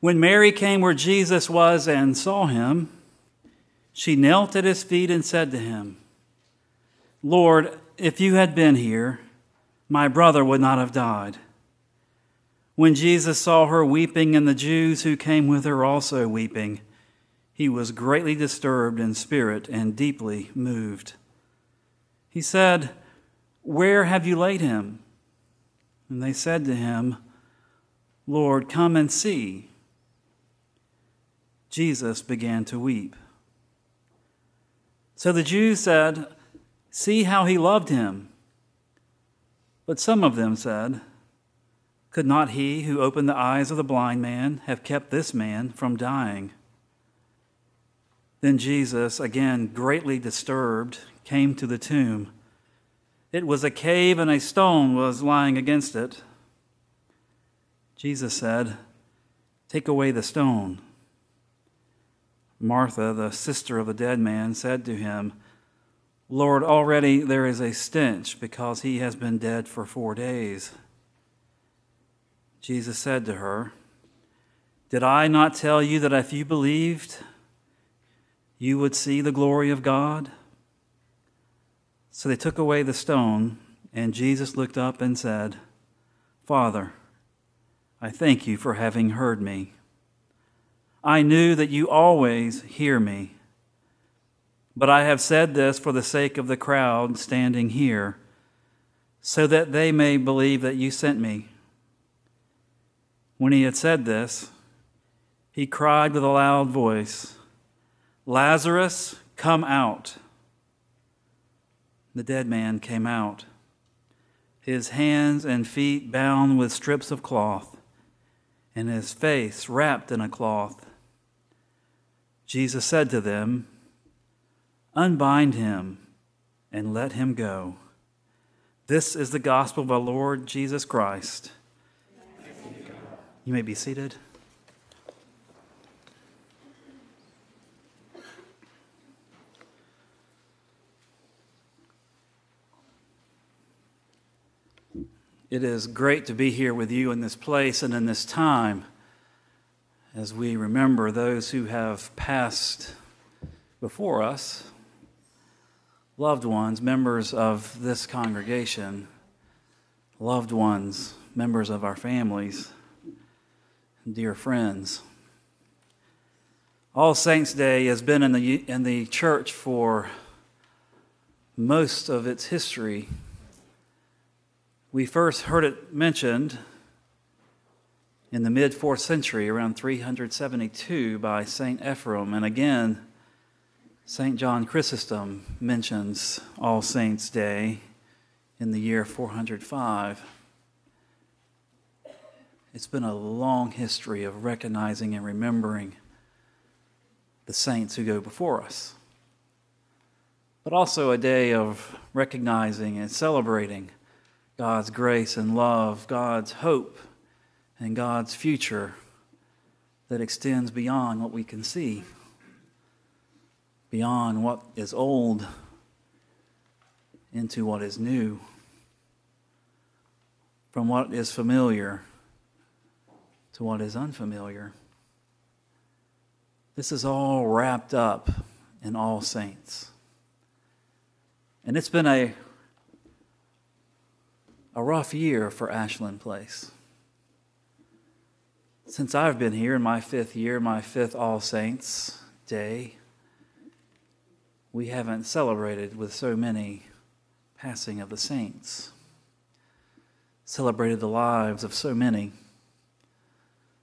When Mary came where Jesus was and saw him, she knelt at his feet and said to him, Lord, if you had been here, my brother would not have died. When Jesus saw her weeping and the Jews who came with her also weeping, he was greatly disturbed in spirit and deeply moved. He said, Where have you laid him? And they said to him, Lord, come and see. Jesus began to weep. So the Jews said, See how he loved him. But some of them said, Could not he who opened the eyes of the blind man have kept this man from dying? Then Jesus, again greatly disturbed, came to the tomb. It was a cave, and a stone was lying against it. Jesus said, Take away the stone. Martha, the sister of the dead man, said to him, Lord, already there is a stench because he has been dead for four days. Jesus said to her, Did I not tell you that if you believed, you would see the glory of God? So they took away the stone, and Jesus looked up and said, Father, I thank you for having heard me. I knew that you always hear me. But I have said this for the sake of the crowd standing here, so that they may believe that you sent me. When he had said this, he cried with a loud voice, Lazarus, come out. The dead man came out, his hands and feet bound with strips of cloth, and his face wrapped in a cloth. Jesus said to them, Unbind him and let him go. This is the gospel of our Lord Jesus Christ. You may be seated. It is great to be here with you in this place and in this time as we remember those who have passed before us, loved ones, members of this congregation, loved ones, members of our families, dear friends. All Saints' Day has been in the, in the church for most of its history we first heard it mentioned in the mid fourth century, around 372, by St. Ephrem. And again, St. John Chrysostom mentions All Saints' Day in the year 405. It's been a long history of recognizing and remembering the saints who go before us, but also a day of recognizing and celebrating God's grace and love, God's hope, and God's future that extends beyond what we can see, beyond what is old into what is new, from what is familiar to what is unfamiliar. This is all wrapped up in All Saints. And it's been a a rough year for Ashland Place. Since I've been here in my fifth year, my fifth All Saints Day, we haven't celebrated with so many passing of the saints, celebrated the lives of so many,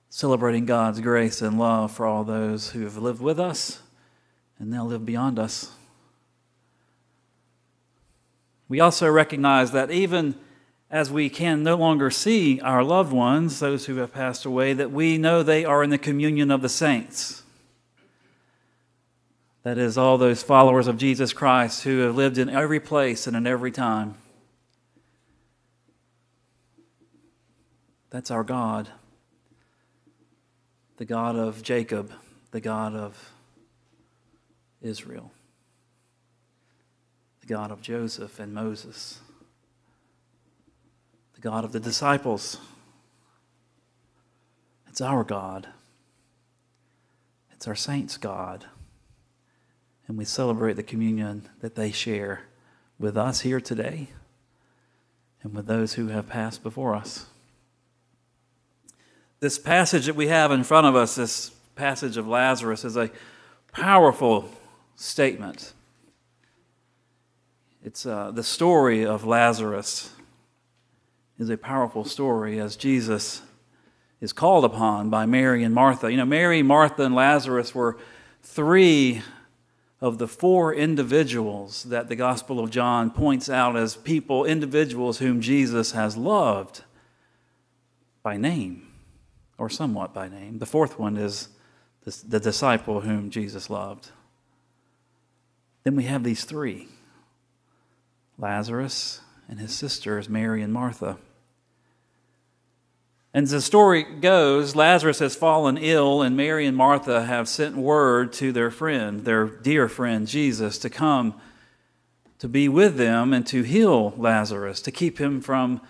celebrating God's grace and love for all those who have lived with us and now live beyond us. We also recognize that even as we can no longer see our loved ones, those who have passed away, that we know they are in the communion of the saints. That is, all those followers of Jesus Christ who have lived in every place and in every time. That's our God, the God of Jacob, the God of Israel, the God of Joseph and Moses. God of the disciples. It's our God. It's our saints' God. And we celebrate the communion that they share with us here today and with those who have passed before us. This passage that we have in front of us, this passage of Lazarus, is a powerful statement. It's uh, the story of Lazarus is a powerful story as Jesus is called upon by Mary and Martha. You know, Mary, Martha, and Lazarus were three of the four individuals that the Gospel of John points out as people, individuals whom Jesus has loved by name, or somewhat by name. The fourth one is the, disciple whom Jesus loved. Then we have these three Lazarus and his sisters, Mary and Martha. And as the story goes, Lazarus has fallen ill, and Mary and Martha have sent word to their friend, their dear friend Jesus, to come to be with them and to heal Lazarus, to keep him from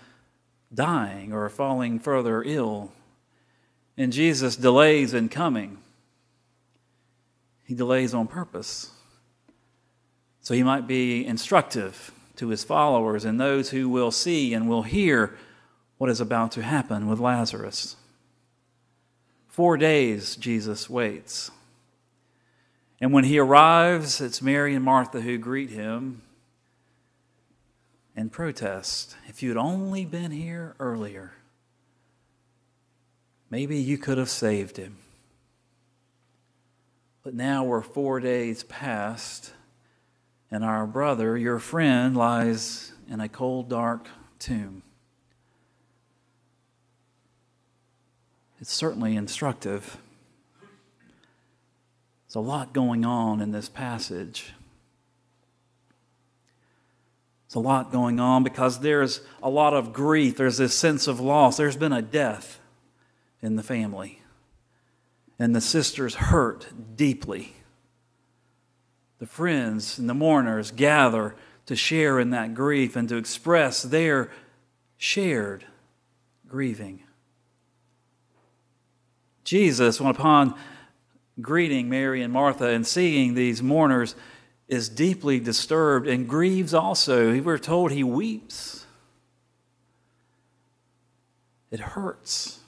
dying or falling further ill. And Jesus delays in coming. He delays on purpose. So he might be instructive to his followers and those who will see and will hear what is about to happen with Lazarus. Four days Jesus waits. And when he arrives, it's Mary and Martha who greet him and protest. If you'd only been here earlier, maybe you could have saved him. But now we're four days past, and our brother, your friend, lies in a cold, dark tomb. It's certainly instructive. There's a lot going on in this passage. There's a lot going on because there's a lot of grief. There's this sense of loss. There's been a death in the family. And the sisters hurt deeply. The friends and the mourners gather to share in that grief and to express their shared grieving. Jesus, when upon greeting Mary and Martha and seeing these mourners, is deeply disturbed and grieves also. We're told he weeps. It hurts.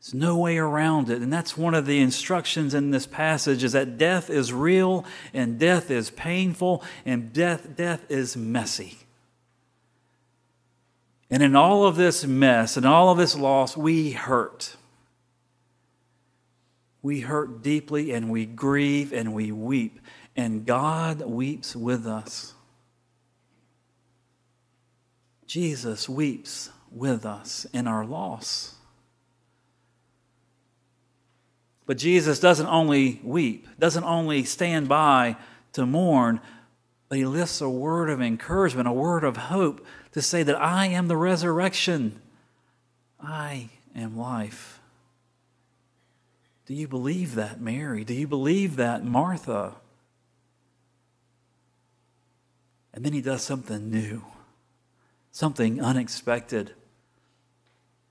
There's no way around it. And that's one of the instructions in this passage is that death is real and death is painful and death, death is messy. And in all of this mess and all of this loss, we hurt. We hurt deeply and we grieve and we weep. And God weeps with us. Jesus weeps with us in our loss. But Jesus doesn't only weep, doesn't only stand by to mourn, but he lifts a word of encouragement, a word of hope to say that I am the resurrection, I am life. Do you believe that, Mary? Do you believe that, Martha? And then he does something new, something unexpected,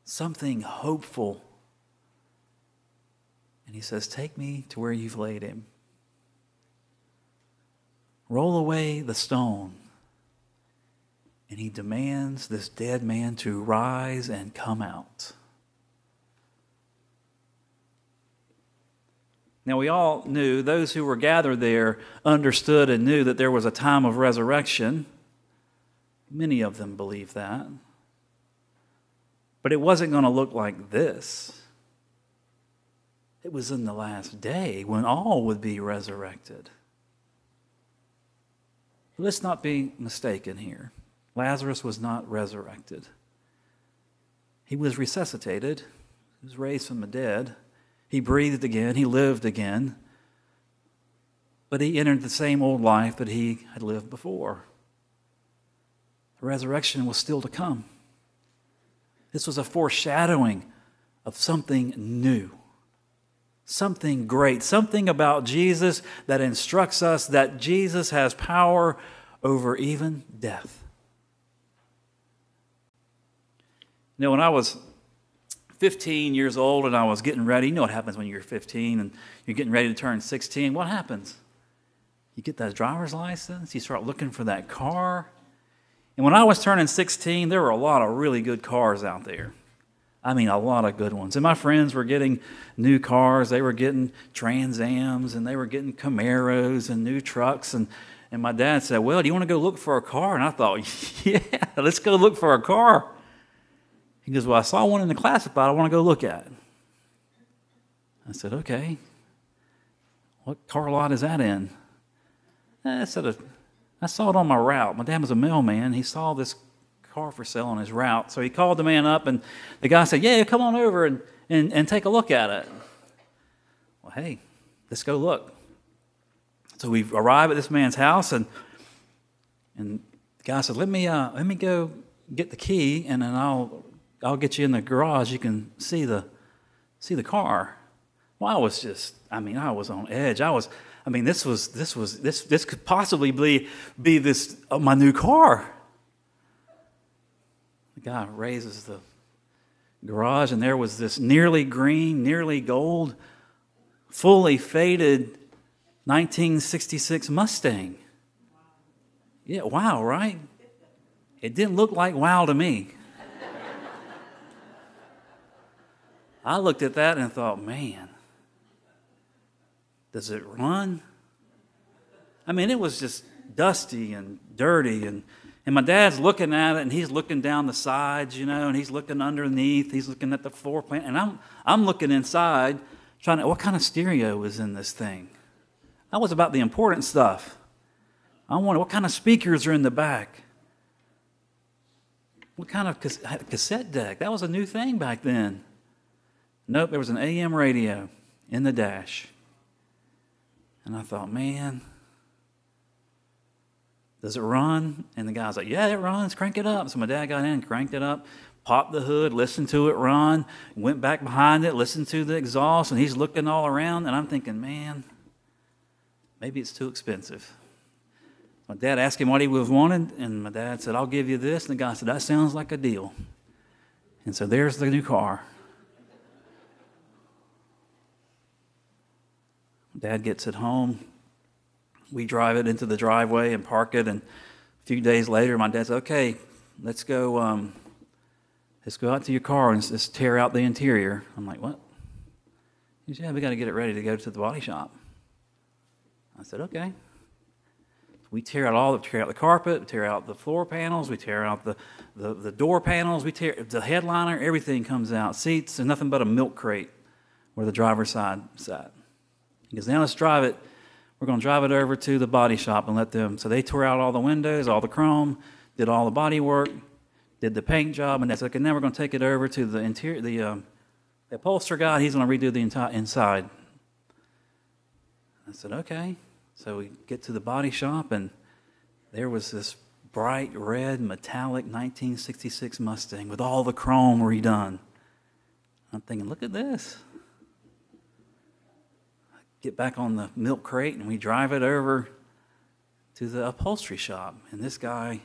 something hopeful. And he says, Take me to where you've laid him. Roll away the stone and he demands this dead man to rise and come out. Now, we all knew, those who were gathered there understood and knew that there was a time of resurrection. Many of them believed that. But it wasn't going to look like this. It was in the last day when all would be resurrected. Let's not be mistaken here. Lazarus was not resurrected. He was resuscitated, he was raised from the dead. He breathed again, he lived again, but he entered the same old life that he had lived before. The resurrection was still to come. This was a foreshadowing of something new, something great, something about Jesus that instructs us that Jesus has power over even death. You know, when I was 15 years old and I was getting ready. You know what happens when you're 15 and you're getting ready to turn 16? What happens? You get that driver's license, you start looking for that car. And when I was turning 16, there were a lot of really good cars out there. I mean, a lot of good ones. And my friends were getting new cars. They were getting Trans Ams and they were getting Camaros and new trucks. And, and my dad said, Well, do you want to go look for a car? And I thought, Yeah, let's go look for a car. He goes, Well, I saw one in the classified I want to go look at. it. I said, Okay. What car lot is that in? Eh, I said, I saw it on my route. My dad was a mailman. He saw this car for sale on his route. So he called the man up, and the guy said, Yeah, come on over and, and, and take a look at it. Well, hey, let's go look. So we arrive at this man's house, and, and the guy said, Let me, uh, let me go get the key, and then I'll, I'll get you in the garage. You can see the, see the car. Well, I was just, I mean, I was on edge. I was, I mean, this was, this was, this, this could possibly be, be this, uh, my new car. The guy raises the garage, and there was this nearly green, nearly gold, fully faded 1966 Mustang. Yeah, wow, right? It didn't look like wow to me. I looked at that and thought, man, does it run? I mean, it was just dusty and dirty and and my dad's looking at it and he's looking down the sides, you know, and he's looking underneath, he's looking at the floor plan, and I'm I'm looking inside, trying to what kind of stereo was in this thing? That was about the important stuff. I wonder what kind of speakers are in the back? What kind of cassette deck? That was a new thing back then. Nope, there was an AM radio in the dash. And I thought, man, does it run? And the guy's like, Yeah, it runs. Crank it up. So my dad got in, cranked it up, popped the hood, listened to it run, went back behind it, listened to the exhaust, and he's looking all around. And I'm thinking, Man, maybe it's too expensive. My dad asked him what he was wanting, and my dad said, I'll give you this. And the guy said, That sounds like a deal. And so there's the new car. Dad gets it home, we drive it into the driveway and park it. And a few days later, my dad said, "Okay, let's go. Um, let's go out to your car and let's tear out the interior." I'm like, "What?" He said, "Yeah, we got to get it ready to go to the body shop." I said, "Okay." We tear out all the tear out the carpet, tear out the floor panels, we tear out the, the, the door panels, we tear the headliner, everything comes out. Seats and nothing but a milk crate where the driver's side sat. He goes, now let's drive it we're going to drive it over to the body shop and let them. So they tore out all the windows, all the chrome, did all the body work, did the paint job, and that's and then we're going to take it over to the interior, the, um, the upholsterer guy. He's going to redo the entire inside. I said, okay. So we get to the body shop, and there was this bright red metallic 1966 Mustang with all the chrome redone. I'm thinking, look at this get back on the milk crate and we drive it over to the upholstery shop. And this guy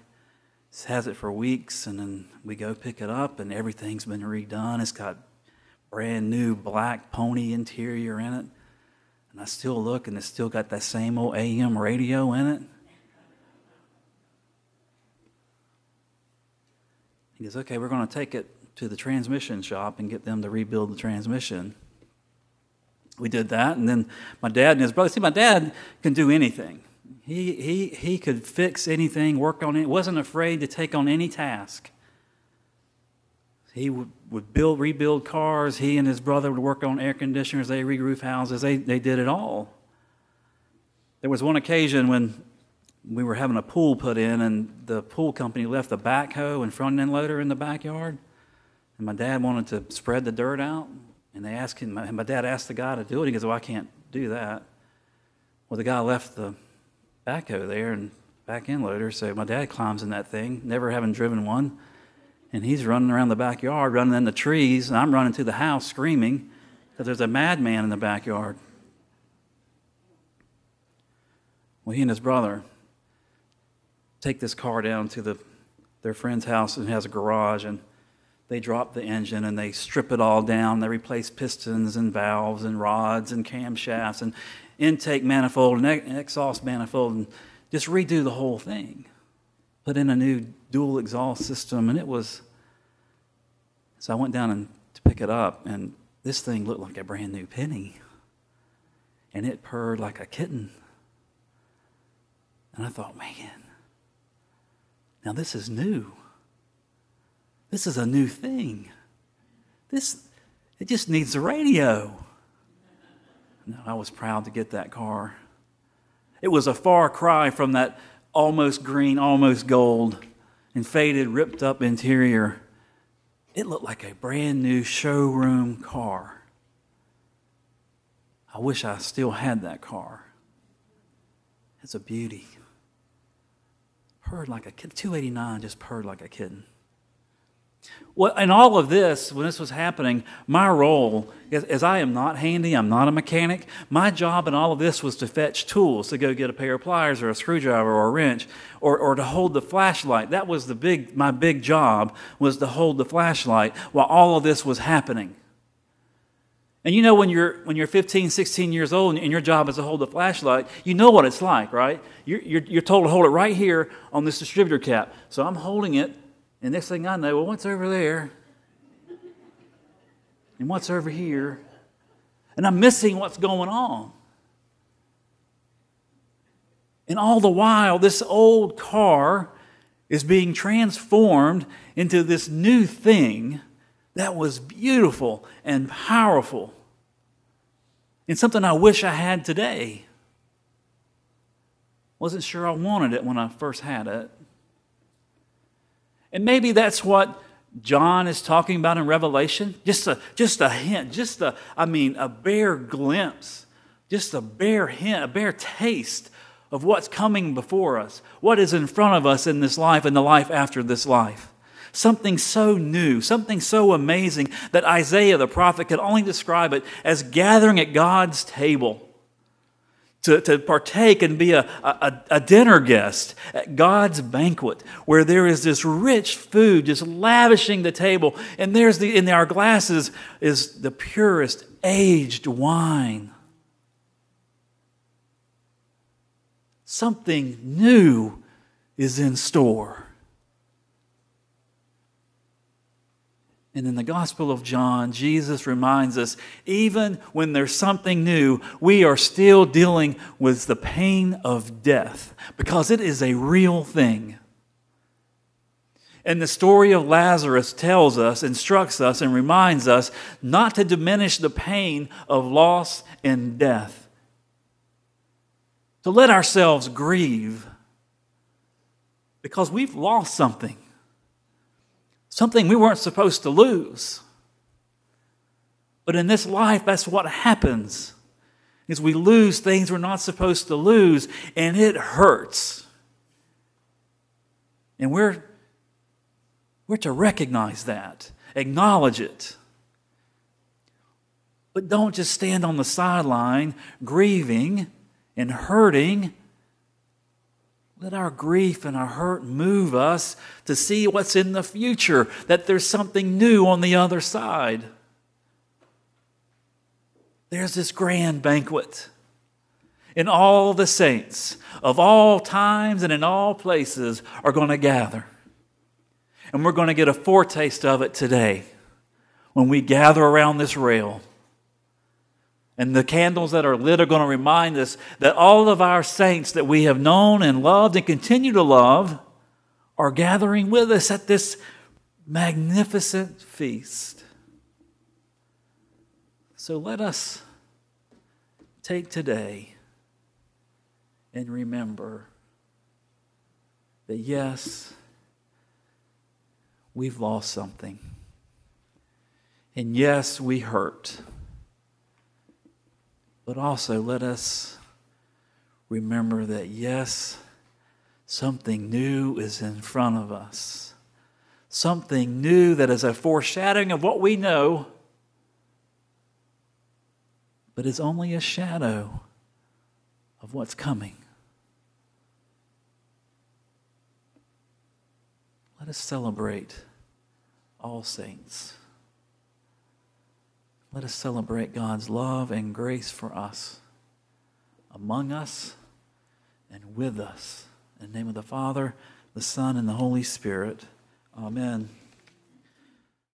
has it for weeks, and then we go pick it up, and everything's been redone. It's got brand new black pony interior in it. And I still look, and it's still got that same old AM radio in it. He goes, Okay, we're going to take it to the transmission shop and get them to rebuild the transmission we did that, and then my dad and his brother. See, my dad can do anything. He he he could fix anything, work on it. wasn't afraid to take on any task. He would, would build, rebuild cars. He and his brother would work on air conditioners. They re-roof houses. They they did it all. There was one occasion when we were having a pool put in, and the pool company left the backhoe and front end loader in the backyard. And my dad wanted to spread the dirt out. And they asked him, my dad asked the guy to do it. He goes, Well, I can't do that. Well, the guy left the backhoe there and back end loader. So my dad climbs in that thing, never having driven one. And he's running around the backyard, running in the trees. And I'm running to the house screaming because there's a madman in the backyard. Well, he and his brother take this car down to the, their friend's house and has a garage. And they drop the engine and they strip it all down. They replace pistons and valves and rods and camshafts and intake manifold and exhaust manifold and just redo the whole thing. Put in a new dual exhaust system, and it was. So I went down and to pick it up, and this thing looked like a brand new penny. And it purred like a kitten. And I thought, man, now this is new. This is a new thing. This, it just needs a radio. No, I was proud to get that car. It was a far cry from that almost green, almost gold, and faded, ripped up interior. It looked like a brand new showroom car. I wish I still had that car. It's a beauty. Purred like a kid. 289 just purred like a kitten. Well, in all of this, when this was happening, my role, as, I am not handy, I'm not a mechanic, my job in all of this was to fetch tools, to go get a pair of pliers or a screwdriver or a wrench, or, or to hold the flashlight. That was the big, my big job, was to hold the flashlight while all of this was happening. And you know when you're, when you're 15, 16 years old and your job is to hold the flashlight, you know what it's like, right? You're, you're, you're told to hold it right here on this distributor cap. So I'm holding it and next thing I know, well, what's over there? And what's over here? And I'm missing what's going on. And all the while, this old car is being transformed into this new thing that was beautiful and powerful. And something I wish I had today. Wasn't sure I wanted it when I first had it. And maybe that's what John is talking about in Revelation. Just a, just a hint, just a, I mean, a bare glimpse, just a bare hint, a bare taste of what's coming before us, what is in front of us in this life and the life after this life. Something so new, something so amazing that Isaiah the prophet could only describe it as gathering at God's table to, to partake and be a, a, a, dinner guest at God's banquet, where there is this rich food just lavishing the table, and there's the in our glasses is the purest aged wine. Something new is in store. And in the Gospel of John, Jesus reminds us even when there's something new, we are still dealing with the pain of death because it is a real thing. And the story of Lazarus tells us, instructs us, and reminds us not to diminish the pain of loss and death. To let ourselves grieve because we've lost something something we weren't supposed to lose. But in this life, that's what happens. Is we lose things we're not supposed to lose, and it hurts. And we're, we're to recognize that, acknowledge it. But don't just stand on the sideline grieving and hurting let our grief and our hurt move us to see what's in the future, that there's something new on the other side. There's this grand banquet. And all the saints of all times and in all places are going to gather. And we're going to get a foretaste of it today when we gather around this rail. And the candles that are lit are going to remind us that all of our saints that we have known and loved and continue to love are gathering with us at this magnificent feast. So let us take today and remember that yes, we've lost something. And yes, we hurt. But also, let us remember that, yes, something new is in front of us. Something new that is a foreshadowing of what we know, but is only a shadow of what's coming. Let us celebrate all saints. Let us celebrate God's love and grace for us, among us, and with us. In the name of the Father, the Son, and the Holy Spirit. Amen.